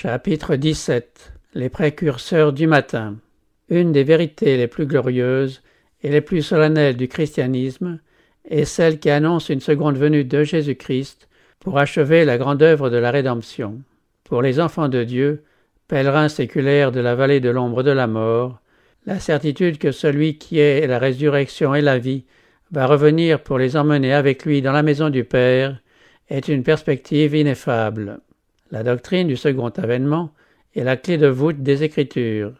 Chapitre 17 Les précurseurs du matin Une des vérités les plus glorieuses et les plus solennelles du christianisme est celle qui annonce une seconde venue de Jésus-Christ pour achever la grande œuvre de la rédemption. Pour les enfants de Dieu, pèlerins séculaires de la vallée de l'ombre de la mort, la certitude que celui qui est la résurrection et la vie va revenir pour les emmener avec lui dans la maison du Père est une perspective ineffable. La doctrine du second avènement est la clé de voûte des Écritures.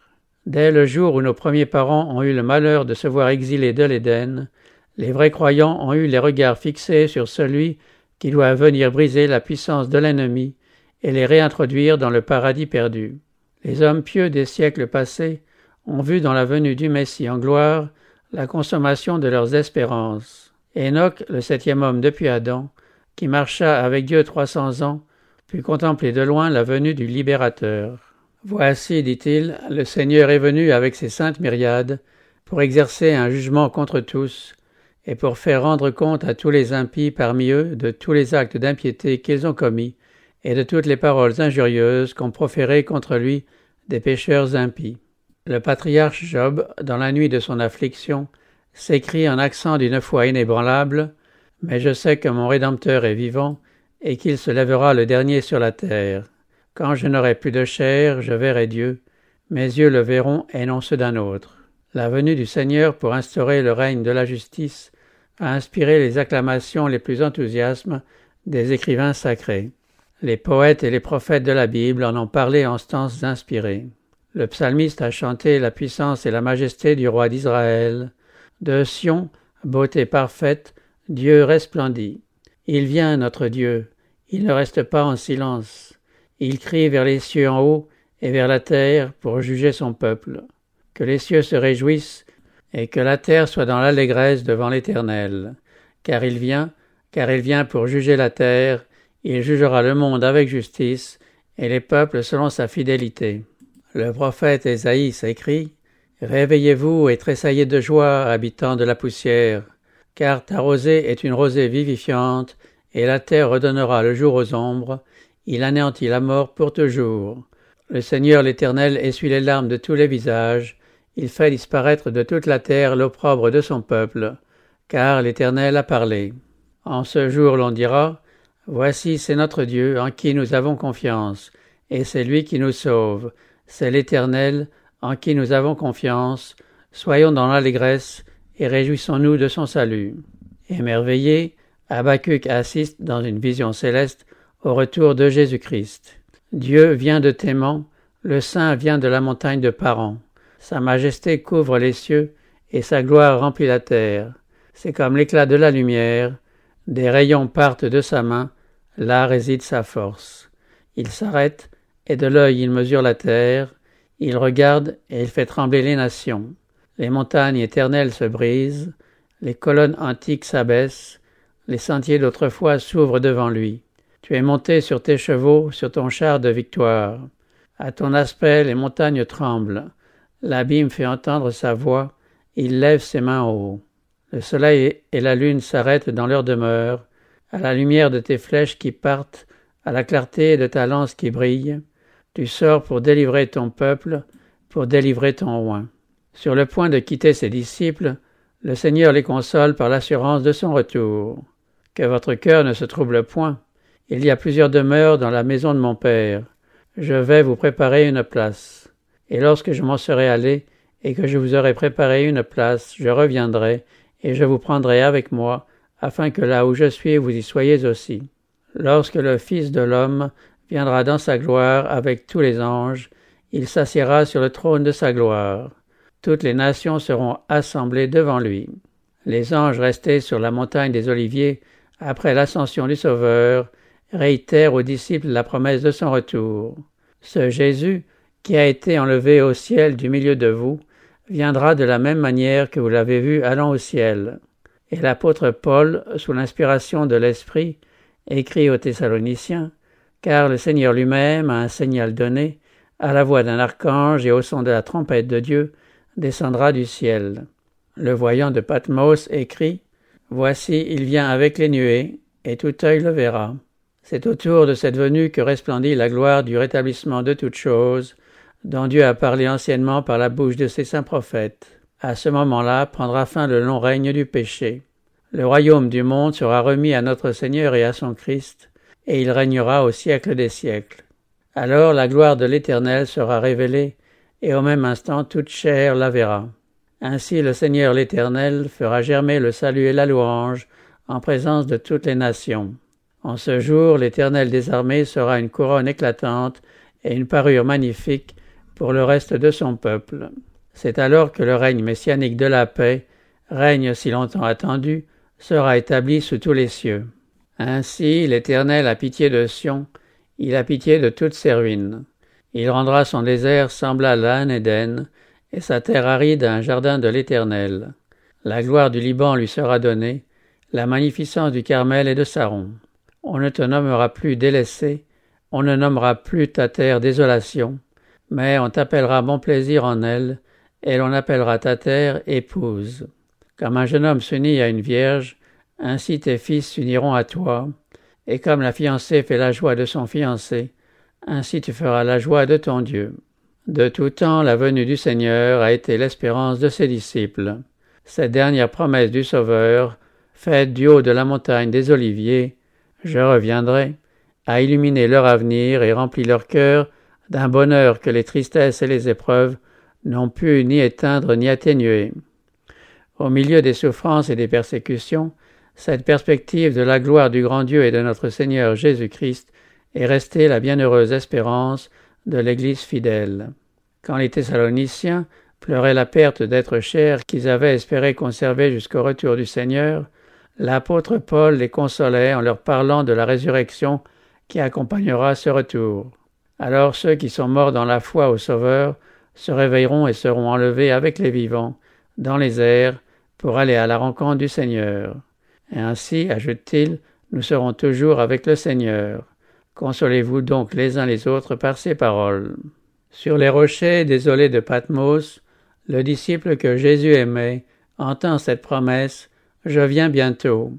Dès le jour où nos premiers parents ont eu le malheur de se voir exilés de l'Éden, les vrais croyants ont eu les regards fixés sur celui qui doit venir briser la puissance de l'ennemi et les réintroduire dans le paradis perdu. Les hommes pieux des siècles passés ont vu dans la venue du Messie en gloire la consommation de leurs espérances. Enoch, le septième homme depuis Adam, qui marcha avec Dieu trois cents ans, put contempler de loin la venue du Libérateur. Voici, dit-il, le Seigneur est venu avec ses saintes myriades pour exercer un jugement contre tous et pour faire rendre compte à tous les impies parmi eux de tous les actes d'impiété qu'ils ont commis et de toutes les paroles injurieuses qu'ont proférées contre lui des pécheurs impies. Le patriarche Job, dans la nuit de son affliction, s'écrie en accent d'une foi inébranlable Mais je sais que mon Rédempteur est vivant, et qu'il se lèvera le dernier sur la terre. Quand je n'aurai plus de chair, je verrai Dieu. Mes yeux le verront et non ceux d'un autre. La venue du Seigneur pour instaurer le règne de la justice a inspiré les acclamations les plus enthousiastes des écrivains sacrés. Les poètes et les prophètes de la Bible en ont parlé en stances inspirées. Le psalmiste a chanté la puissance et la majesté du roi d'Israël. De Sion, beauté parfaite, Dieu resplendit. Il vient, notre Dieu. Il ne reste pas en silence. Il crie vers les cieux en haut et vers la terre pour juger son peuple. Que les cieux se réjouissent et que la terre soit dans l'allégresse devant l'Éternel. Car il vient, car il vient pour juger la terre, il jugera le monde avec justice et les peuples selon sa fidélité. Le prophète Ésaïe s'écrit Réveillez-vous et tressaillez de joie, habitants de la poussière, car ta rosée est une rosée vivifiante, et la terre redonnera le jour aux ombres, il anéantit la mort pour toujours. Le Seigneur l'Éternel essuie les larmes de tous les visages, il fait disparaître de toute la terre l'opprobre de son peuple, car l'Éternel a parlé. En ce jour l'on dira Voici c'est notre Dieu en qui nous avons confiance, et c'est lui qui nous sauve c'est l'Éternel en qui nous avons confiance, soyons dans l'allégresse et réjouissons-nous de son salut. Émerveillé, Habacuc assiste dans une vision céleste au retour de Jésus-Christ. Dieu vient de Téman, le Saint vient de la montagne de Paran. Sa majesté couvre les cieux et sa gloire remplit la terre. C'est comme l'éclat de la lumière, des rayons partent de sa main, là réside sa force. Il s'arrête, et de l'œil il mesure la terre, il regarde et il fait trembler les nations. Les montagnes éternelles se brisent, les colonnes antiques s'abaissent, les sentiers d'autrefois s'ouvrent devant lui. Tu es monté sur tes chevaux, sur ton char de victoire. À ton aspect les montagnes tremblent, l'abîme fait entendre sa voix, il lève ses mains en haut. Le soleil et la lune s'arrêtent dans leur demeure, à la lumière de tes flèches qui partent, à la clarté de ta lance qui brille, tu sors pour délivrer ton peuple, pour délivrer ton roi. Sur le point de quitter ses disciples, le Seigneur les console par l'assurance de son retour. Que votre cœur ne se trouble point. Il y a plusieurs demeures dans la maison de mon Père. Je vais vous préparer une place. Et lorsque je m'en serai allé, et que je vous aurai préparé une place, je reviendrai, et je vous prendrai avec moi, afin que là où je suis vous y soyez aussi. Lorsque le Fils de l'homme viendra dans sa gloire avec tous les anges, il s'assiera sur le trône de sa gloire. Toutes les nations seront assemblées devant lui. Les anges restés sur la montagne des Oliviers, après l'ascension du Sauveur, réitèrent aux disciples la promesse de son retour. Ce Jésus, qui a été enlevé au ciel du milieu de vous, viendra de la même manière que vous l'avez vu allant au ciel. Et l'apôtre Paul, sous l'inspiration de l'Esprit, écrit aux Thessaloniciens, car le Seigneur lui-même a un signal donné, à la voix d'un archange et au son de la trompette de Dieu, descendra du ciel. Le voyant de Patmos écrit Voici, il vient avec les nuées, et tout œil le verra. C'est autour de cette venue que resplendit la gloire du rétablissement de toutes choses, dont Dieu a parlé anciennement par la bouche de ses saints prophètes. À ce moment-là prendra fin le long règne du péché. Le royaume du monde sera remis à notre Seigneur et à son Christ, et il régnera au siècle des siècles. Alors la gloire de l'Éternel sera révélée, et au même instant toute chair la verra. Ainsi le Seigneur l'Éternel fera germer le salut et la louange en présence de toutes les nations. En ce jour, l'Éternel des armées sera une couronne éclatante et une parure magnifique pour le reste de son peuple. C'est alors que le règne messianique de la paix, règne si longtemps attendu, sera établi sous tous les cieux. Ainsi l'Éternel a pitié de Sion, il a pitié de toutes ses ruines. Il rendra son désert semblable à un Éden, et sa terre aride à un jardin de l'Éternel. La gloire du Liban lui sera donnée, la magnificence du Carmel et de Saron. On ne te nommera plus délaissé, on ne nommera plus ta terre désolation, mais on t'appellera bon plaisir en elle, et l'on appellera ta terre épouse. Comme un jeune homme s'unit à une vierge, ainsi tes fils s'uniront à toi, et comme la fiancée fait la joie de son fiancé, ainsi tu feras la joie de ton Dieu. De tout temps, la venue du Seigneur a été l'espérance de ses disciples. Cette dernière promesse du Sauveur, faite du haut de la montagne des Oliviers, je reviendrai, a illuminé leur avenir et rempli leur cœur d'un bonheur que les tristesses et les épreuves n'ont pu ni éteindre ni atténuer. Au milieu des souffrances et des persécutions, cette perspective de la gloire du grand Dieu et de notre Seigneur Jésus-Christ est restée la bienheureuse espérance de l'Église fidèle. Quand les Thessaloniciens pleuraient la perte d'êtres chers qu'ils avaient espéré conserver jusqu'au retour du Seigneur, l'apôtre Paul les consolait en leur parlant de la résurrection qui accompagnera ce retour. Alors ceux qui sont morts dans la foi au Sauveur se réveilleront et seront enlevés avec les vivants dans les airs pour aller à la rencontre du Seigneur. Et ainsi, ajoute-t-il, nous serons toujours avec le Seigneur. Consolez-vous donc les uns les autres par ces paroles. Sur les rochers désolés de Patmos, le disciple que Jésus aimait entend cette promesse Je viens bientôt.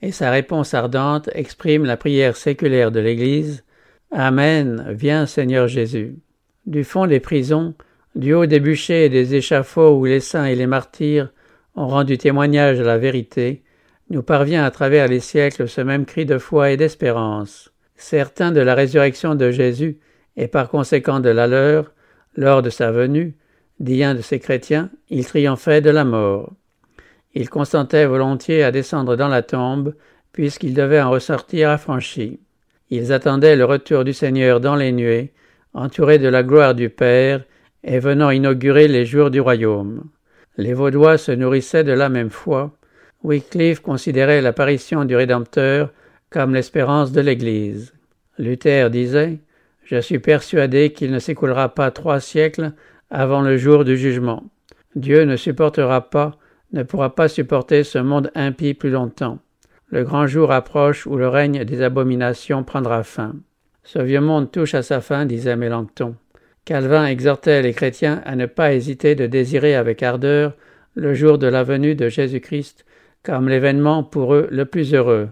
Et sa réponse ardente exprime la prière séculaire de l'Église Amen, viens Seigneur Jésus. Du fond des prisons, du haut des bûchers et des échafauds où les saints et les martyrs ont rendu témoignage à la vérité, nous parvient à travers les siècles ce même cri de foi et d'espérance. Certains de la résurrection de Jésus, et par conséquent de la leur, lors de sa venue, dit un de ces chrétiens, il triomphait de la mort. Il consentait volontiers à descendre dans la tombe, puisqu'il devait en ressortir affranchi. Ils attendaient le retour du Seigneur dans les nuées, entourés de la gloire du Père, et venant inaugurer les jours du royaume. Les Vaudois se nourrissaient de la même foi. Wycliffe considérait l'apparition du Rédempteur comme l'espérance de l'Église. Luther disait Je suis persuadé qu'il ne s'écoulera pas trois siècles avant le jour du jugement. Dieu ne supportera pas, ne pourra pas supporter ce monde impie plus longtemps. Le grand jour approche où le règne des abominations prendra fin. Ce vieux monde touche à sa fin, disait Mélenchon. Calvin exhortait les chrétiens à ne pas hésiter de désirer avec ardeur le jour de la venue de Jésus-Christ comme l'événement pour eux le plus heureux,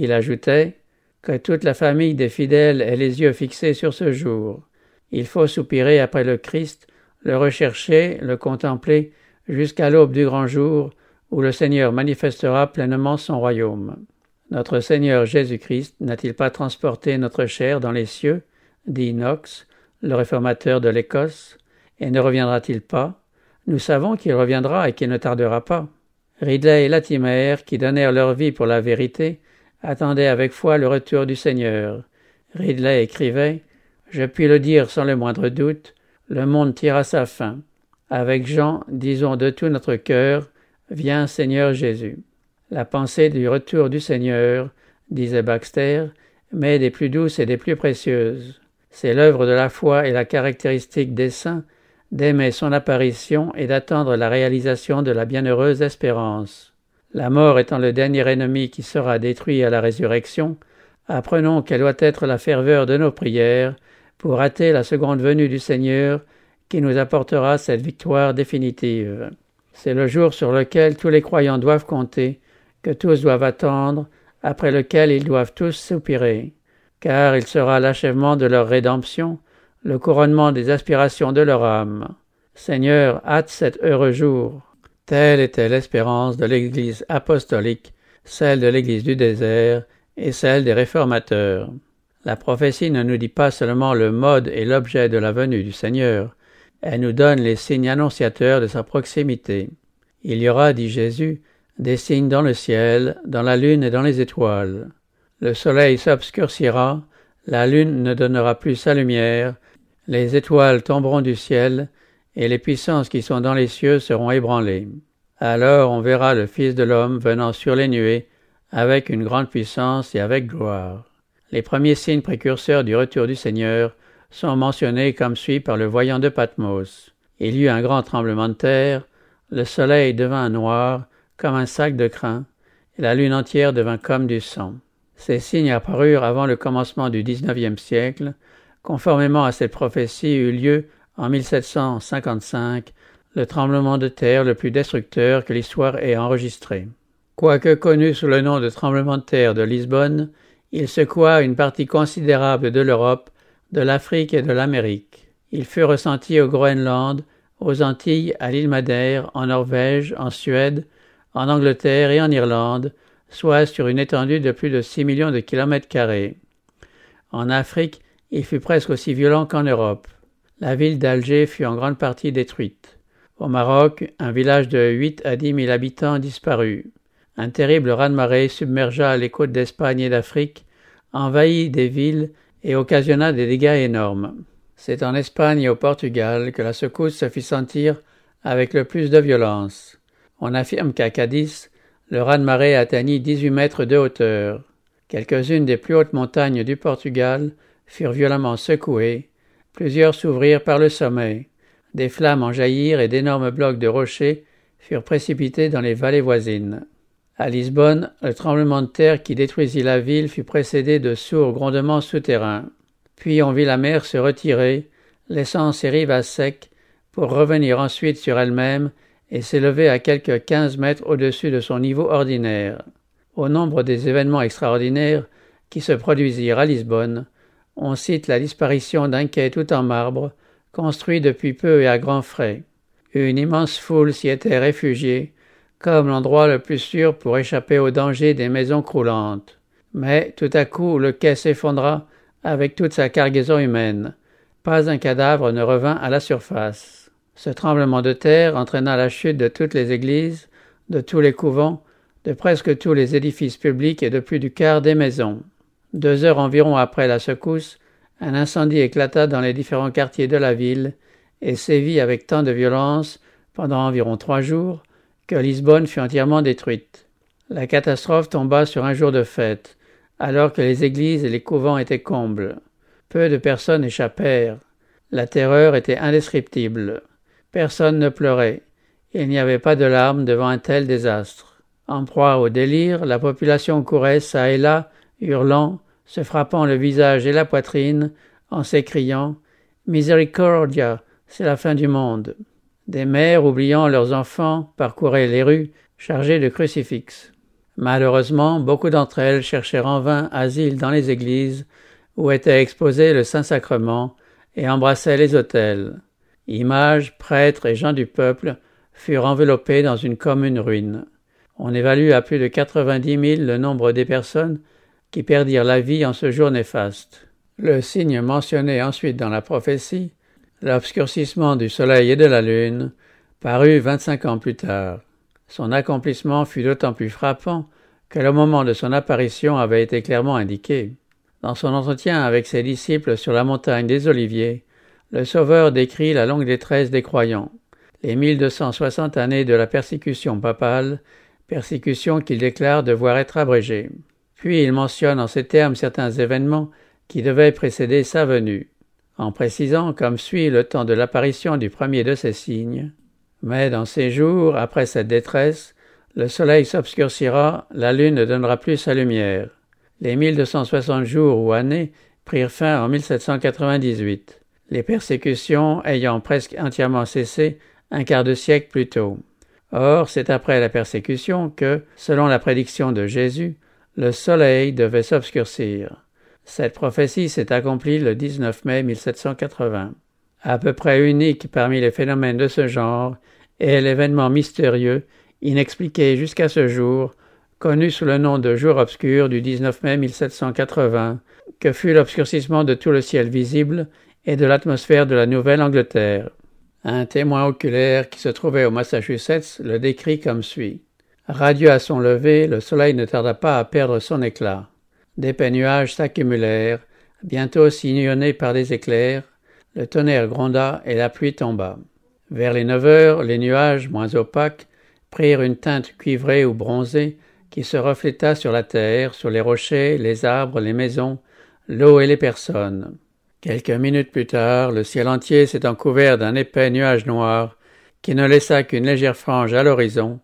il ajoutait que toute la famille des fidèles ait les yeux fixés sur ce jour. Il faut soupirer après le Christ, le rechercher, le contempler, jusqu'à l'aube du grand jour, où le Seigneur manifestera pleinement son royaume. Notre Seigneur Jésus-Christ n'a-t-il pas transporté notre chair dans les cieux dit Knox, le réformateur de l'Écosse, et ne reviendra-t-il pas? Nous savons qu'il reviendra et qu'il ne tardera pas. Ridley et Latimer, qui donnèrent leur vie pour la vérité, attendait avec foi le retour du Seigneur. Ridley écrivait Je puis le dire sans le moindre doute, le monde tire à sa fin. Avec Jean, disons de tout notre cœur Viens Seigneur Jésus. La pensée du retour du Seigneur, disait Baxter, mais des plus douces et des plus précieuses. C'est l'œuvre de la foi et la caractéristique des saints d'aimer son apparition et d'attendre la réalisation de la bienheureuse espérance. La mort étant le dernier ennemi qui sera détruit à la résurrection, apprenons quelle doit être la ferveur de nos prières pour hâter la seconde venue du Seigneur qui nous apportera cette victoire définitive. C'est le jour sur lequel tous les croyants doivent compter, que tous doivent attendre, après lequel ils doivent tous soupirer. car il sera l'achèvement de leur rédemption, le couronnement des aspirations de leur âme. Seigneur, hâte cet heureux jour. Telle était l'espérance de l'Église apostolique, celle de l'Église du désert et celle des réformateurs. La prophétie ne nous dit pas seulement le mode et l'objet de la venue du Seigneur, elle nous donne les signes annonciateurs de sa proximité. Il y aura, dit Jésus, des signes dans le ciel, dans la lune et dans les étoiles. Le soleil s'obscurcira, la lune ne donnera plus sa lumière, les étoiles tomberont du ciel, et les puissances qui sont dans les cieux seront ébranlées. Alors on verra le Fils de l'homme venant sur les nuées, avec une grande puissance et avec gloire. Les premiers signes précurseurs du retour du Seigneur sont mentionnés comme suit par le voyant de Patmos. Il y eut un grand tremblement de terre, le soleil devint noir comme un sac de crin, et la lune entière devint comme du sang. Ces signes apparurent avant le commencement du XIXe siècle, conformément à cette prophétie eut lieu en 1755 le tremblement de terre le plus destructeur que l'histoire ait enregistré. Quoique connu sous le nom de tremblement de terre de Lisbonne, il secoua une partie considérable de l'Europe, de l'Afrique et de l'Amérique. Il fut ressenti au Groenland, aux Antilles, à l'île Madère, en Norvège, en Suède, en Angleterre et en Irlande, soit sur une étendue de plus de six millions de kilomètres carrés. En Afrique, il fut presque aussi violent qu'en Europe. La ville d'Alger fut en grande partie détruite. Au Maroc, un village de huit à dix mille habitants disparut. Un terrible raz-de-marée submergea les côtes d'Espagne et d'Afrique, envahit des villes et occasionna des dégâts énormes. C'est en Espagne et au Portugal que la secousse se fit sentir avec le plus de violence. On affirme qu'à Cadiz, le raz-de-marée atteignit 18 mètres de hauteur. Quelques-unes des plus hautes montagnes du Portugal furent violemment secouées, plusieurs s'ouvrirent par le sommet, des flammes en jaillirent et d'énormes blocs de rochers furent précipités dans les vallées voisines. À Lisbonne, le tremblement de terre qui détruisit la ville fut précédé de sourds grondements souterrains. Puis on vit la mer se retirer, laissant ses rives à sec, pour revenir ensuite sur elle-même et s'élever à quelques quinze mètres au-dessus de son niveau ordinaire. Au nombre des événements extraordinaires qui se produisirent à Lisbonne, on cite la disparition d'un quai tout en marbre, construit depuis peu et à grands frais. Une immense foule s'y était réfugiée, comme l'endroit le plus sûr pour échapper au danger des maisons croulantes. Mais tout à coup le quai s'effondra avec toute sa cargaison humaine. Pas un cadavre ne revint à la surface. Ce tremblement de terre entraîna la chute de toutes les églises, de tous les couvents, de presque tous les édifices publics et de plus du quart des maisons. Deux heures environ après la secousse, un incendie éclata dans les différents quartiers de la ville et sévit avec tant de violence pendant environ trois jours que Lisbonne fut entièrement détruite. La catastrophe tomba sur un jour de fête, alors que les églises et les couvents étaient combles. Peu de personnes échappèrent. La terreur était indescriptible. Personne ne pleurait. Il n'y avait pas de larmes devant un tel désastre. En proie au délire, la population courait çà et là, hurlant, se frappant le visage et la poitrine, en s'écriant Misericordia, c'est la fin du monde. Des mères, oubliant leurs enfants, parcouraient les rues, chargées de crucifixes. Malheureusement, beaucoup d'entre elles cherchèrent en vain asile dans les églises, où était exposé le Saint-Sacrement, et embrassaient les autels. Images, prêtres et gens du peuple furent enveloppés dans une commune ruine. On évalue à plus de quatre-vingt-dix mille le nombre des personnes qui perdirent la vie en ce jour néfaste. Le signe mentionné ensuite dans la prophétie L'obscurcissement du soleil et de la lune parut vingt-cinq ans plus tard. Son accomplissement fut d'autant plus frappant que le moment de son apparition avait été clairement indiqué. Dans son entretien avec ses disciples sur la montagne des Oliviers, le Sauveur décrit la longue détresse des croyants, les mille deux cent soixante années de la persécution papale, persécution qu'il déclare devoir être abrégée. Puis il mentionne en ces termes certains événements qui devaient précéder sa venue en précisant comme suit le temps de l'apparition du premier de ces signes. Mais dans ces jours, après cette détresse, le soleil s'obscurcira, la lune ne donnera plus sa lumière. Les 1260 jours ou années prirent fin en 1798, les persécutions ayant presque entièrement cessé un quart de siècle plus tôt. Or, c'est après la persécution que, selon la prédiction de Jésus, le soleil devait s'obscurcir. Cette prophétie s'est accomplie le 19 mai 1780. À peu près unique parmi les phénomènes de ce genre est l'événement mystérieux, inexpliqué jusqu'à ce jour, connu sous le nom de jour obscur du 19 mai 1780, que fut l'obscurcissement de tout le ciel visible et de l'atmosphère de la Nouvelle-Angleterre. Un témoin oculaire qui se trouvait au Massachusetts le décrit comme suit. Radieux à son lever, le soleil ne tarda pas à perdre son éclat. D'épais nuages s'accumulèrent, bientôt sillonnés par des éclairs, le tonnerre gronda et la pluie tomba. Vers les neuf heures, les nuages, moins opaques, prirent une teinte cuivrée ou bronzée qui se refléta sur la terre, sur les rochers, les arbres, les maisons, l'eau et les personnes. Quelques minutes plus tard, le ciel entier s'étant couvert d'un épais nuage noir, qui ne laissa qu'une légère frange à l'horizon,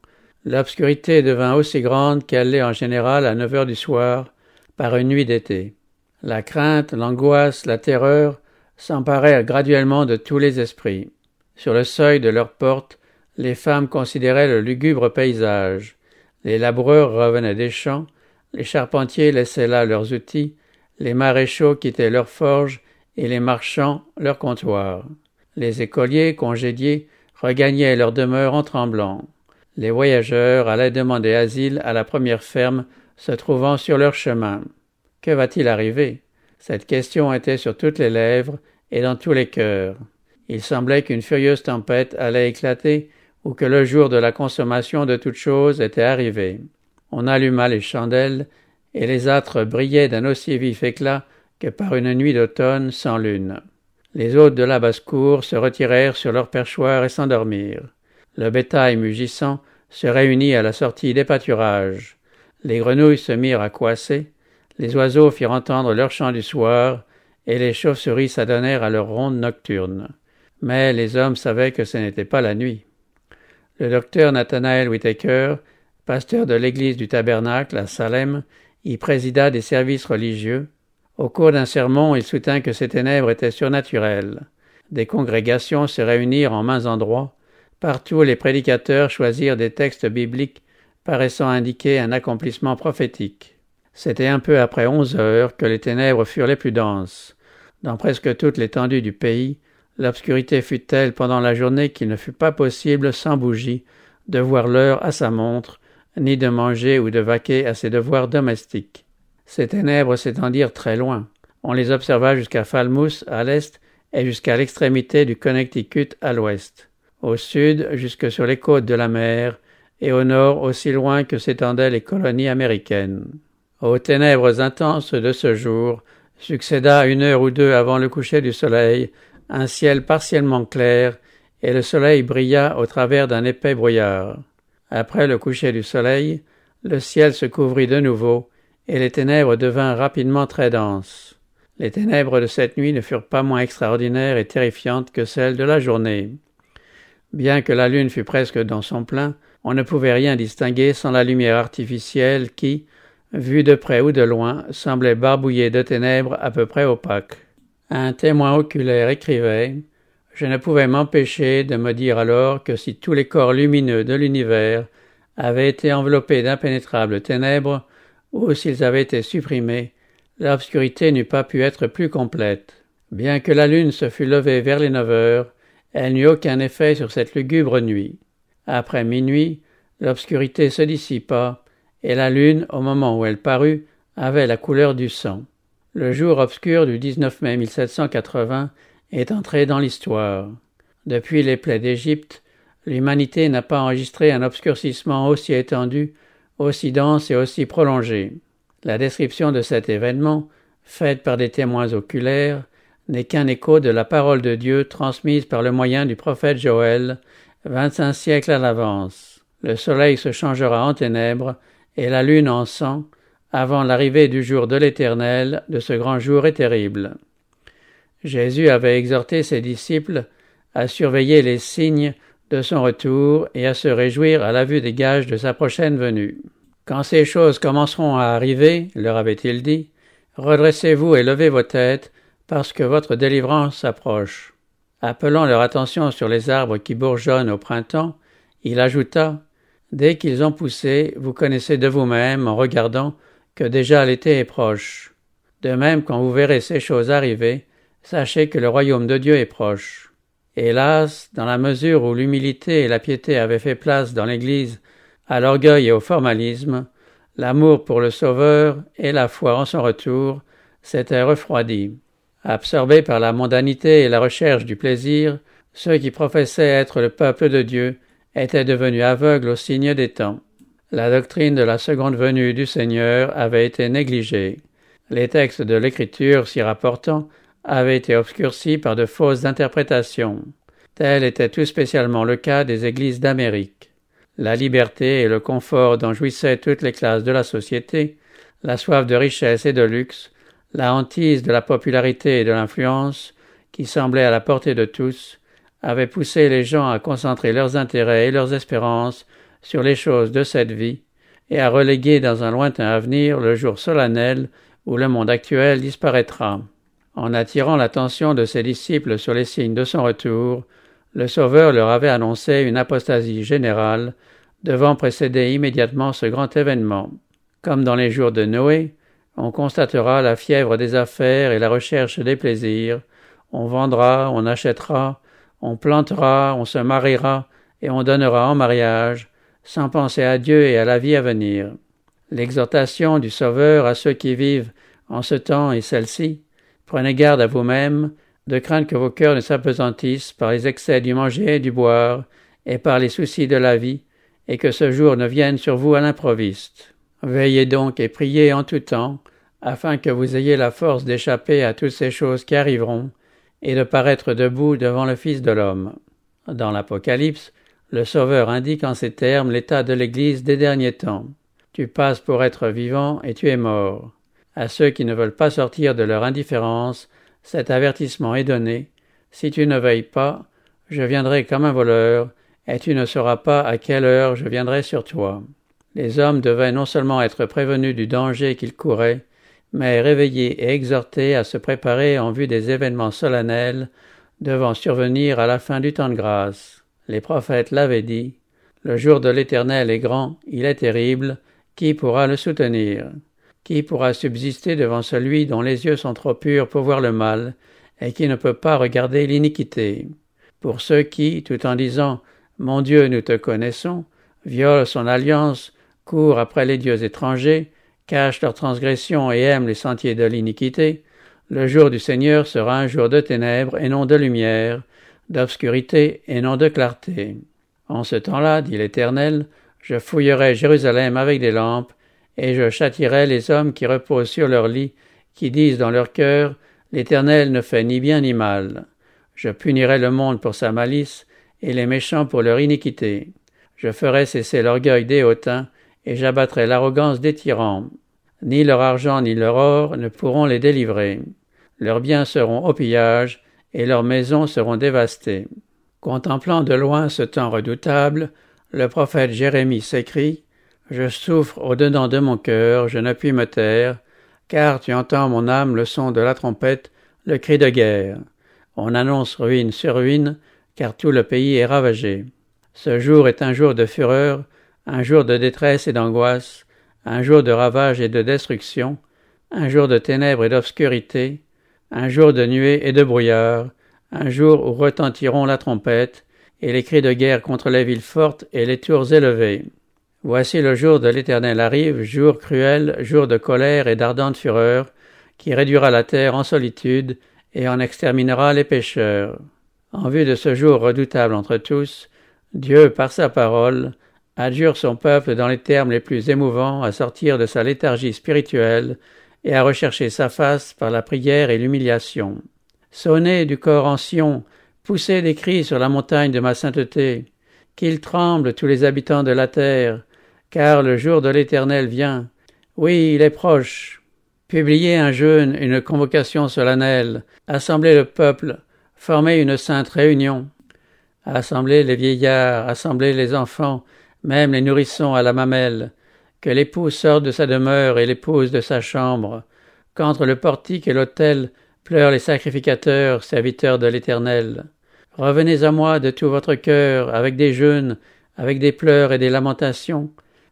l'obscurité devint aussi grande qu'elle l'est en général à neuf heures du soir, par une nuit d'été. La crainte, l'angoisse, la terreur s'emparèrent graduellement de tous les esprits. Sur le seuil de leurs portes, les femmes considéraient le lugubre paysage. Les laboureurs revenaient des champs, les charpentiers laissaient là leurs outils, les maréchaux quittaient leurs forges et les marchands leurs comptoirs. Les écoliers congédiés regagnaient leur demeure en tremblant. Les voyageurs allaient demander asile à la première ferme se trouvant sur leur chemin. Que va-t-il arriver? Cette question était sur toutes les lèvres et dans tous les cœurs. Il semblait qu'une furieuse tempête allait éclater ou que le jour de la consommation de toutes choses était arrivé. On alluma les chandelles, et les âtres brillaient d'un aussi vif éclat que par une nuit d'automne sans lune. Les hôtes de la basse-cour se retirèrent sur leurs perchoirs et s'endormirent. Le bétail mugissant se réunit à la sortie des pâturages. Les grenouilles se mirent à coasser, les oiseaux firent entendre leur chant du soir, et les chauves-souris s'adonnèrent à leur ronde nocturne. Mais les hommes savaient que ce n'était pas la nuit. Le docteur Nathanael Whitaker, pasteur de l'église du Tabernacle à Salem, y présida des services religieux. Au cours d'un sermon, il soutint que ces ténèbres étaient surnaturelles. Des congrégations se réunirent en mains endroits. Partout, les prédicateurs choisirent des textes bibliques paraissant indiquer un accomplissement prophétique. C'était un peu après onze heures que les ténèbres furent les plus denses. Dans presque toute l'étendue du pays, L'obscurité fut telle pendant la journée qu'il ne fut pas possible, sans bougie, de voir l'heure à sa montre, ni de manger ou de vaquer à ses devoirs domestiques. Ces ténèbres s'étendirent très loin. On les observa jusqu'à Falmouth à l'est et jusqu'à l'extrémité du Connecticut à l'ouest, au sud jusque sur les côtes de la mer, et au nord aussi loin que s'étendaient les colonies américaines. Aux ténèbres intenses de ce jour succéda une heure ou deux avant le coucher du soleil un ciel partiellement clair, et le soleil brilla au travers d'un épais brouillard. Après le coucher du soleil, le ciel se couvrit de nouveau, et les ténèbres devinrent rapidement très denses. Les ténèbres de cette nuit ne furent pas moins extraordinaires et terrifiantes que celles de la journée. Bien que la lune fût presque dans son plein, on ne pouvait rien distinguer sans la lumière artificielle qui, vue de près ou de loin, semblait barbouillée de ténèbres à peu près opaques. Un témoin oculaire écrivait Je ne pouvais m'empêcher de me dire alors que si tous les corps lumineux de l'univers avaient été enveloppés d'impénétrables ténèbres, ou s'ils avaient été supprimés, l'obscurité n'eût pas pu être plus complète. Bien que la lune se fût levée vers les neuf heures, elle n'eut aucun effet sur cette lugubre nuit. Après minuit, l'obscurité se dissipa, et la lune, au moment où elle parut, avait la couleur du sang. Le jour obscur du 19 mai 1780 est entré dans l'histoire. Depuis les plaies d'Égypte, l'humanité n'a pas enregistré un obscurcissement aussi étendu, aussi dense et aussi prolongé. La description de cet événement, faite par des témoins oculaires, n'est qu'un écho de la parole de Dieu transmise par le moyen du prophète Joël, vingt-cinq siècles à l'avance. Le soleil se changera en ténèbres et la lune en sang, avant l'arrivée du jour de l'Éternel, de ce grand jour et terrible. Jésus avait exhorté ses disciples à surveiller les signes de son retour et à se réjouir à la vue des gages de sa prochaine venue. Quand ces choses commenceront à arriver, leur avait-il dit, redressez-vous et levez vos têtes, parce que votre délivrance s'approche. Appelant leur attention sur les arbres qui bourgeonnent au printemps, il ajouta, Dès qu'ils ont poussé, vous connaissez de vous-même, en regardant, que déjà l'été est proche. De même, quand vous verrez ces choses arriver, sachez que le royaume de Dieu est proche. Hélas, dans la mesure où l'humilité et la piété avaient fait place dans l'Église à l'orgueil et au formalisme, l'amour pour le Sauveur et la foi en son retour s'étaient refroidis. Absorbés par la mondanité et la recherche du plaisir, ceux qui professaient être le peuple de Dieu étaient devenus aveugles au signe des temps. La doctrine de la seconde venue du Seigneur avait été négligée. Les textes de l'Écriture s'y rapportant avaient été obscurcis par de fausses interprétations. Tel était tout spécialement le cas des églises d'Amérique. La liberté et le confort dont jouissaient toutes les classes de la société, la soif de richesse et de luxe, la hantise de la popularité et de l'influence, qui semblait à la portée de tous, avaient poussé les gens à concentrer leurs intérêts et leurs espérances sur les choses de cette vie, et à reléguer dans un lointain avenir le jour solennel où le monde actuel disparaîtra. En attirant l'attention de ses disciples sur les signes de son retour, le Sauveur leur avait annoncé une apostasie générale devant précéder immédiatement ce grand événement. Comme dans les jours de Noé, on constatera la fièvre des affaires et la recherche des plaisirs, on vendra, on achètera, on plantera, on se mariera et on donnera en mariage, sans penser à Dieu et à la vie à venir. L'exhortation du Sauveur à ceux qui vivent en ce temps est celle-ci. Prenez garde à vous-même, de craindre que vos cœurs ne s'apesantissent par les excès du manger et du boire, et par les soucis de la vie, et que ce jour ne vienne sur vous à l'improviste. Veillez donc et priez en tout temps, afin que vous ayez la force d'échapper à toutes ces choses qui arriveront, et de paraître debout devant le Fils de l'homme. Dans l'Apocalypse, le Sauveur indique en ces termes l'état de l'Église des derniers temps. Tu passes pour être vivant et tu es mort. À ceux qui ne veulent pas sortir de leur indifférence, cet avertissement est donné. Si tu ne veilles pas, je viendrai comme un voleur, et tu ne sauras pas à quelle heure je viendrai sur toi. Les hommes devaient non seulement être prévenus du danger qu'ils couraient, mais réveillés et exhortés à se préparer en vue des événements solennels devant survenir à la fin du temps de grâce. Les prophètes l'avaient dit, le jour de l'Éternel est grand, il est terrible, qui pourra le soutenir? Qui pourra subsister devant celui dont les yeux sont trop purs pour voir le mal, et qui ne peut pas regarder l'iniquité? Pour ceux qui, tout en disant Mon Dieu, nous te connaissons, violent son alliance, courent après les dieux étrangers, cachent leurs transgressions et aiment les sentiers de l'iniquité, le jour du Seigneur sera un jour de ténèbres et non de lumière, d'obscurité et non de clarté. En ce temps-là, dit l'Éternel, je fouillerai Jérusalem avec des lampes, et je châtirai les hommes qui reposent sur leur lit, qui disent dans leur cœur, L'Éternel ne fait ni bien ni mal. Je punirai le monde pour sa malice, et les méchants pour leur iniquité. Je ferai cesser l'orgueil des hautains, et j'abattrai l'arrogance des tyrans. Ni leur argent ni leur or ne pourront les délivrer. Leurs biens seront au pillage, et leurs maisons seront dévastées. Contemplant de loin ce temps redoutable, le prophète Jérémie s'écrie Je souffre au-dedans de mon cœur, je ne puis me taire, car tu entends mon âme le son de la trompette, le cri de guerre. On annonce ruine sur ruine, car tout le pays est ravagé. Ce jour est un jour de fureur, un jour de détresse et d'angoisse, un jour de ravage et de destruction, un jour de ténèbres et d'obscurité, un jour de nuée et de brouillard, un jour où retentiront la trompette, et les cris de guerre contre les villes fortes et les tours élevées. Voici le jour de l'Éternel arrive, jour cruel, jour de colère et d'ardente fureur, qui réduira la terre en solitude et en exterminera les pécheurs. En vue de ce jour redoutable entre tous, Dieu, par sa parole, adjure son peuple dans les termes les plus émouvants à sortir de sa léthargie spirituelle et à rechercher sa face par la prière et l'humiliation. Sonnez du corps en Sion, poussez des cris sur la montagne de ma sainteté, qu'ils tremblent tous les habitants de la terre, car le jour de l'Éternel vient. Oui, il est proche. Publiez un jeûne, une convocation solennelle, assemblez le peuple, formez une sainte réunion, assemblez les vieillards, assemblez les enfants, même les nourrissons à la mamelle, que l'époux sorte de sa demeure et l'épouse de sa chambre, qu'entre le portique et l'autel pleurent les sacrificateurs, serviteurs de l'Éternel. Revenez à moi de tout votre cœur, avec des jeûnes, avec des pleurs et des lamentations.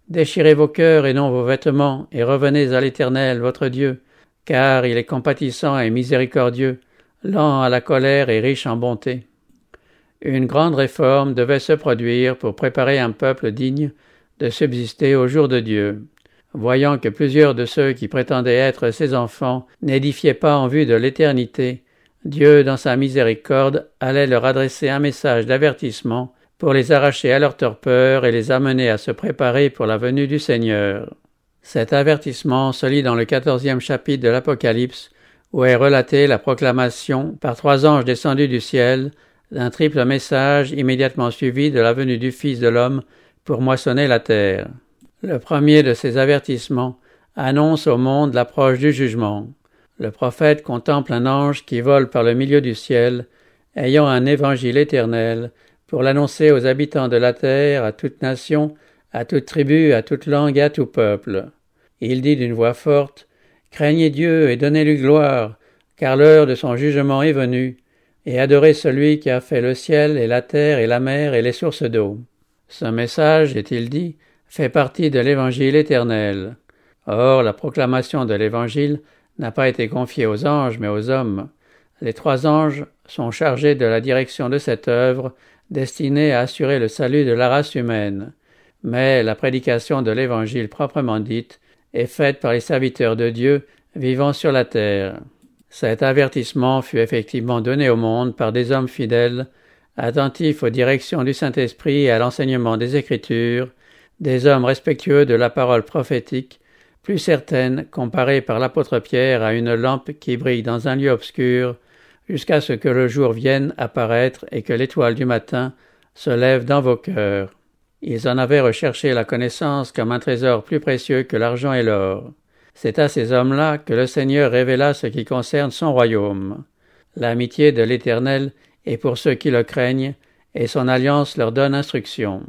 Déchirez vos cœurs et non vos vêtements, et revenez à l'Éternel, votre Dieu, car il est compatissant et miséricordieux, lent à la colère et riche en bonté. Une grande réforme devait se produire pour préparer un peuple digne de subsister au jour de Dieu. Voyant que plusieurs de ceux qui prétendaient être ses enfants n'édifiaient pas en vue de l'éternité, Dieu, dans sa miséricorde, allait leur adresser un message d'avertissement pour les arracher à leur torpeur et les amener à se préparer pour la venue du Seigneur. Cet avertissement se lit dans le quatorzième chapitre de l'Apocalypse, où est relatée la proclamation par trois anges descendus du ciel d'un triple message immédiatement suivi de la venue du Fils de l'homme pour moissonner la terre. Le premier de ces avertissements annonce au monde l'approche du jugement. Le prophète contemple un ange qui vole par le milieu du ciel, ayant un évangile éternel, pour l'annoncer aux habitants de la terre, à toute nation, à toute tribu, à toute langue et à tout peuple. Il dit d'une voix forte, Craignez Dieu et donnez-lui gloire, car l'heure de son jugement est venue, et adorez celui qui a fait le ciel et la terre et la mer et les sources d'eau. Ce message, est-il dit, fait partie de l'Évangile éternel. Or, la proclamation de l'Évangile n'a pas été confiée aux anges, mais aux hommes. Les trois anges sont chargés de la direction de cette œuvre destinée à assurer le salut de la race humaine. Mais la prédication de l'Évangile proprement dite est faite par les serviteurs de Dieu vivant sur la terre. Cet avertissement fut effectivement donné au monde par des hommes fidèles, attentifs aux directions du Saint-Esprit et à l'enseignement des Écritures, des hommes respectueux de la parole prophétique, plus certaine comparée par l'apôtre Pierre à une lampe qui brille dans un lieu obscur, jusqu'à ce que le jour vienne apparaître et que l'étoile du matin se lève dans vos cœurs. Ils en avaient recherché la connaissance comme un trésor plus précieux que l'argent et l'or. C'est à ces hommes-là que le Seigneur révéla ce qui concerne son royaume. L'amitié de l'Éternel est pour ceux qui le craignent, et son alliance leur donne instruction.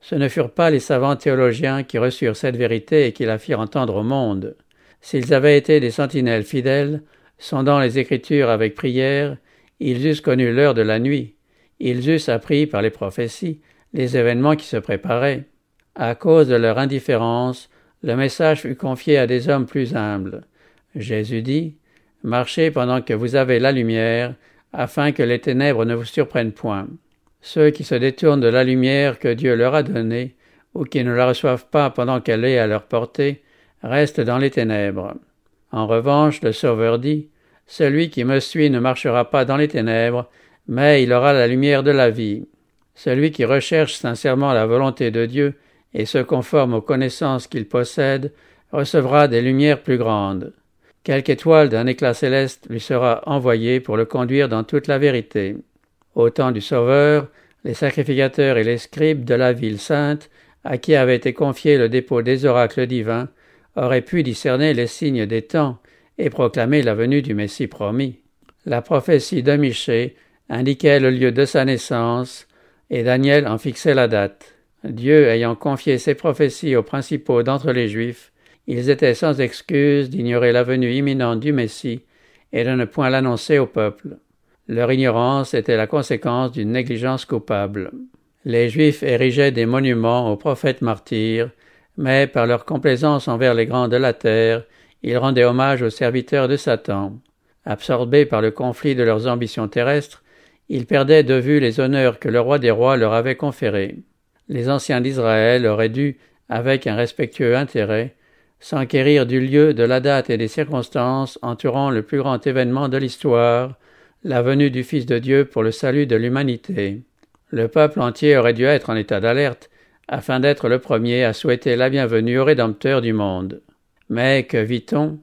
Ce ne furent pas les savants théologiens qui reçurent cette vérité et qui la firent entendre au monde. S'ils avaient été des sentinelles fidèles, sondant les Écritures avec prière, ils eussent connu l'heure de la nuit, ils eussent appris par les prophéties les événements qui se préparaient. À cause de leur indifférence, le message fut confié à des hommes plus humbles. Jésus dit Marchez pendant que vous avez la lumière, afin que les ténèbres ne vous surprennent point. Ceux qui se détournent de la lumière que Dieu leur a donnée, ou qui ne la reçoivent pas pendant qu'elle est à leur portée, restent dans les ténèbres. En revanche, le Sauveur dit Celui qui me suit ne marchera pas dans les ténèbres, mais il aura la lumière de la vie. Celui qui recherche sincèrement la volonté de Dieu et se conforme aux connaissances qu'il possède recevra des lumières plus grandes. Quelque étoile d'un éclat céleste lui sera envoyée pour le conduire dans toute la vérité. Au temps du Sauveur, les sacrificateurs et les scribes de la ville sainte, à qui avait été confié le dépôt des oracles divins, auraient pu discerner les signes des temps et proclamer la venue du Messie promis. La prophétie de Michée indiquait le lieu de sa naissance, et Daniel en fixait la date. Dieu ayant confié ses prophéties aux principaux d'entre les Juifs, ils étaient sans excuse d'ignorer la venue imminente du Messie et de ne point l'annoncer au peuple. Leur ignorance était la conséquence d'une négligence coupable. Les Juifs érigeaient des monuments aux prophètes martyrs, mais par leur complaisance envers les grands de la terre, ils rendaient hommage aux serviteurs de Satan. Absorbés par le conflit de leurs ambitions terrestres, ils perdaient de vue les honneurs que le roi des rois leur avait conférés. Les anciens d'Israël auraient dû, avec un respectueux intérêt, s'enquérir du lieu, de la date et des circonstances entourant le plus grand événement de l'histoire, la venue du Fils de Dieu pour le salut de l'humanité. Le peuple entier aurait dû être en état d'alerte, afin d'être le premier à souhaiter la bienvenue au Rédempteur du monde. Mais que vit-on?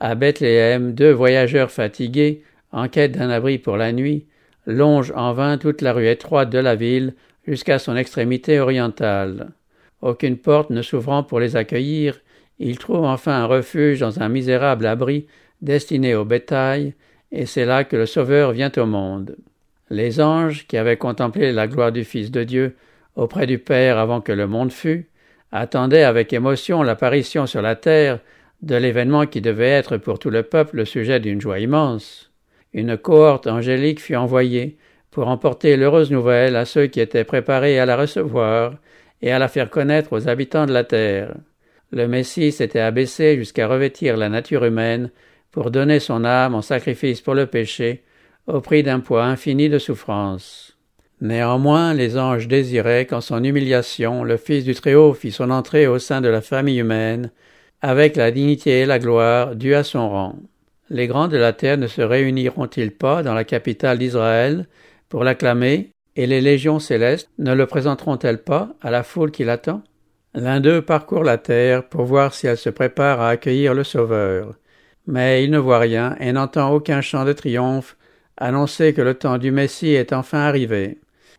À Bethléem, deux voyageurs fatigués, en quête d'un abri pour la nuit, longent en vain toute la rue étroite de la ville jusqu'à son extrémité orientale. Aucune porte ne s'ouvrant pour les accueillir, ils trouvent enfin un refuge dans un misérable abri destiné au bétail, et c'est là que le Sauveur vient au monde. Les anges, qui avaient contemplé la gloire du Fils de Dieu auprès du Père avant que le monde fût, attendaient avec émotion l'apparition sur la terre de l'événement qui devait être pour tout le peuple le sujet d'une joie immense. Une cohorte angélique fut envoyée pour emporter l'heureuse nouvelle à ceux qui étaient préparés à la recevoir et à la faire connaître aux habitants de la terre. Le Messie s'était abaissé jusqu'à revêtir la nature humaine pour donner son âme en sacrifice pour le péché, au prix d'un poids infini de souffrance. Néanmoins, les anges désiraient qu'en son humiliation, le Fils du Très-Haut fit son entrée au sein de la famille humaine, avec la dignité et la gloire dues à son rang. Les grands de la terre ne se réuniront-ils pas dans la capitale d'Israël pour l'acclamer, et les légions célestes ne le présenteront-elles pas à la foule qui l'attend? L'un d'eux parcourt la terre pour voir si elle se prépare à accueillir le Sauveur. Mais il ne voit rien et n'entend aucun chant de triomphe annoncer que le temps du Messie est enfin arrivé.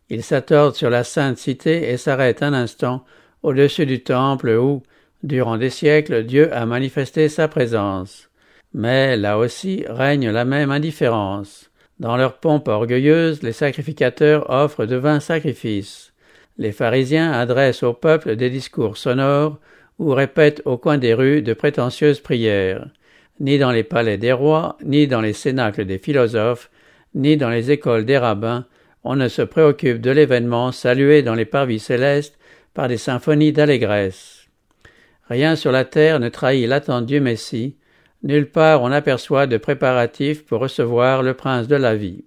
Il s'attorde sur la sainte cité et s'arrête un instant au-dessus du temple où, durant des siècles, Dieu a manifesté sa présence. Mais là aussi règne la même indifférence. Dans leur pompe orgueilleuse, les sacrificateurs offrent de vains sacrifices. Les pharisiens adressent au peuple des discours sonores ou répètent au coin des rues de prétentieuses prières. Ni dans les palais des rois, ni dans les cénacles des philosophes, ni dans les écoles des rabbins, on ne se préoccupe de l'événement salué dans les parvis célestes par des symphonies d'allégresse. Rien sur la terre ne trahit l'attente du Messie, nulle part on aperçoit de préparatifs pour recevoir le prince de la vie.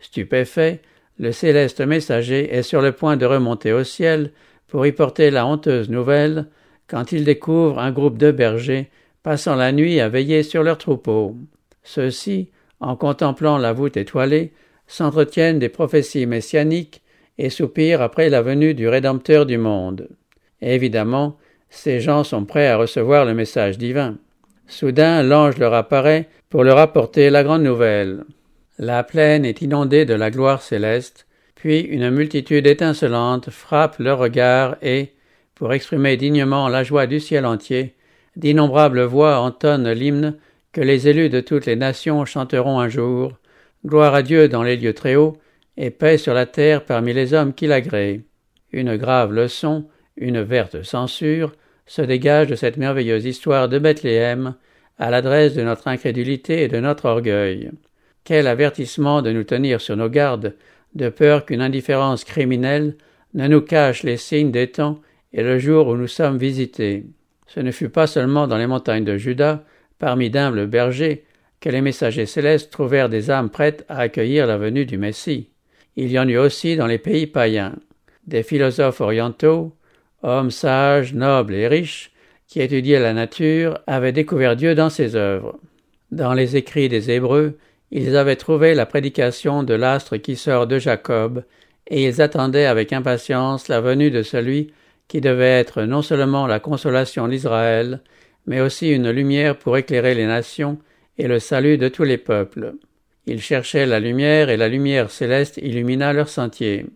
Stupéfait, le céleste messager est sur le point de remonter au ciel pour y porter la honteuse nouvelle quand il découvre un groupe de bergers passant la nuit à veiller sur leurs troupeaux. Ceux-ci, en contemplant la voûte étoilée, s'entretiennent des prophéties messianiques et soupirent après la venue du Rédempteur du monde. évidemment, ces gens sont prêts à recevoir le message divin. Soudain, l'ange leur apparaît pour leur apporter la grande nouvelle. La plaine est inondée de la gloire céleste, puis une multitude étincelante frappe leur regard et, pour exprimer dignement la joie du ciel entier, d'innombrables voix entonnent l'hymne que les élus de toutes les nations chanteront un jour, Gloire à Dieu dans les lieux très hauts, et paix sur la terre parmi les hommes qui l'agréent. Une grave leçon, une verte censure, se dégage de cette merveilleuse histoire de Bethléem, à l'adresse de notre incrédulité et de notre orgueil. Quel avertissement de nous tenir sur nos gardes, de peur qu'une indifférence criminelle ne nous cache les signes des temps et le jour où nous sommes visités. Ce ne fut pas seulement dans les montagnes de Juda, parmi d'humbles bergers, que les messagers célestes trouvèrent des âmes prêtes à accueillir la venue du Messie. Il y en eut aussi dans les pays païens. Des philosophes orientaux, hommes sages, nobles et riches, qui étudiaient la nature, avaient découvert Dieu dans ses œuvres. Dans les écrits des Hébreux, ils avaient trouvé la prédication de l'astre qui sort de Jacob, et ils attendaient avec impatience la venue de celui qui devait être non seulement la consolation d'Israël, mais aussi une lumière pour éclairer les nations et le salut de tous les peuples. Ils cherchaient la lumière et la lumière céleste illumina leur sentier.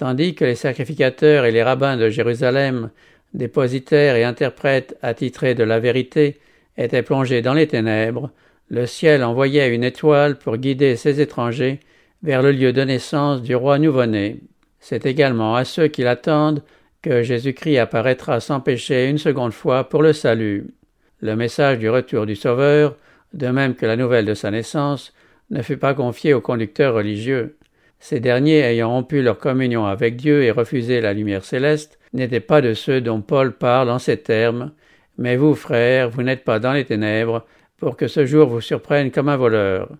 Tandis que les sacrificateurs et les rabbins de Jérusalem, dépositaires et interprètes attitrés de la vérité, étaient plongés dans les ténèbres, le ciel envoyait une étoile pour guider ces étrangers vers le lieu de naissance du roi nouveau-né. C'est également à ceux qui l'attendent que Jésus-Christ apparaîtra sans péché une seconde fois pour le salut. Le message du retour du Sauveur de même que la nouvelle de sa naissance ne fut pas confiée aux conducteurs religieux. Ces derniers, ayant rompu leur communion avec Dieu et refusé la lumière céleste, n'étaient pas de ceux dont Paul parle en ces termes. Mais vous, frères, vous n'êtes pas dans les ténèbres, pour que ce jour vous surprenne comme un voleur.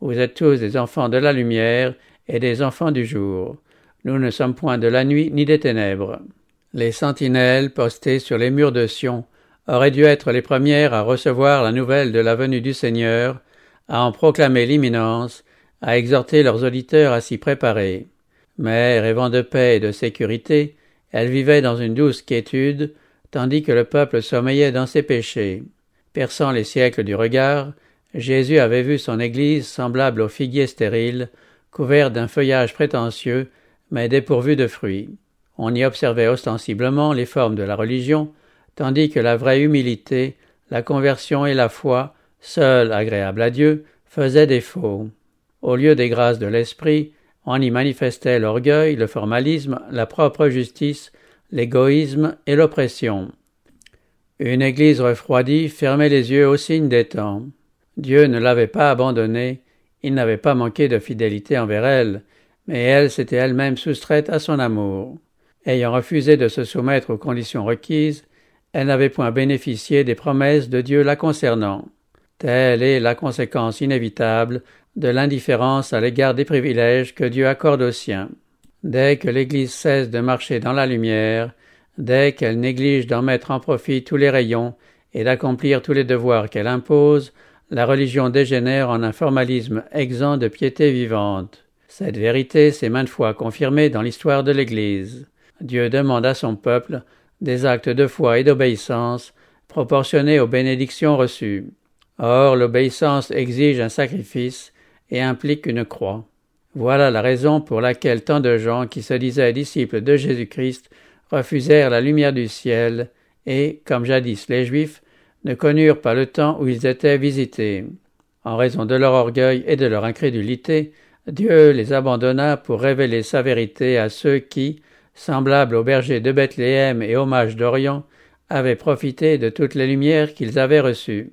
Vous êtes tous des enfants de la lumière et des enfants du jour. Nous ne sommes point de la nuit ni des ténèbres. Les sentinelles postées sur les murs de Sion auraient dû être les premières à recevoir la nouvelle de la venue du Seigneur, à en proclamer l'imminence, à exhorter leurs auditeurs à s'y préparer. Mais, rêvant de paix et de sécurité, elles vivaient dans une douce quiétude, tandis que le peuple sommeillait dans ses péchés. Perçant les siècles du regard, Jésus avait vu son Église semblable au figuier stérile, couvert d'un feuillage prétentieux, mais dépourvu de fruits. On y observait ostensiblement les formes de la religion, tandis que la vraie humilité, la conversion et la foi, seules agréables à Dieu, faisaient défaut. Au lieu des grâces de l'esprit, on y manifestait l'orgueil, le formalisme, la propre justice, l'égoïsme et l'oppression. Une Église refroidie fermait les yeux au signe des temps. Dieu ne l'avait pas abandonnée, il n'avait pas manqué de fidélité envers elle, mais elle s'était elle-même soustraite à son amour. Ayant refusé de se soumettre aux conditions requises, elle n'avait point bénéficié des promesses de Dieu la concernant. Telle est la conséquence inévitable de l'indifférence à l'égard des privilèges que Dieu accorde aux siens. Dès que l'Église cesse de marcher dans la lumière, dès qu'elle néglige d'en mettre en profit tous les rayons et d'accomplir tous les devoirs qu'elle impose, la religion dégénère en un formalisme exempt de piété vivante. Cette vérité s'est maintes fois confirmée dans l'histoire de l'Église. Dieu demande à son peuple des actes de foi et d'obéissance proportionnés aux bénédictions reçues. Or, l'obéissance exige un sacrifice et implique une croix. Voilà la raison pour laquelle tant de gens qui se disaient disciples de Jésus-Christ refusèrent la lumière du ciel et, comme jadis les Juifs, ne connurent pas le temps où ils étaient visités. En raison de leur orgueil et de leur incrédulité, Dieu les abandonna pour révéler sa vérité à ceux qui, semblables aux bergers de Bethléem et aux mages d'Orient, avaient profité de toutes les lumières qu'ils avaient reçues.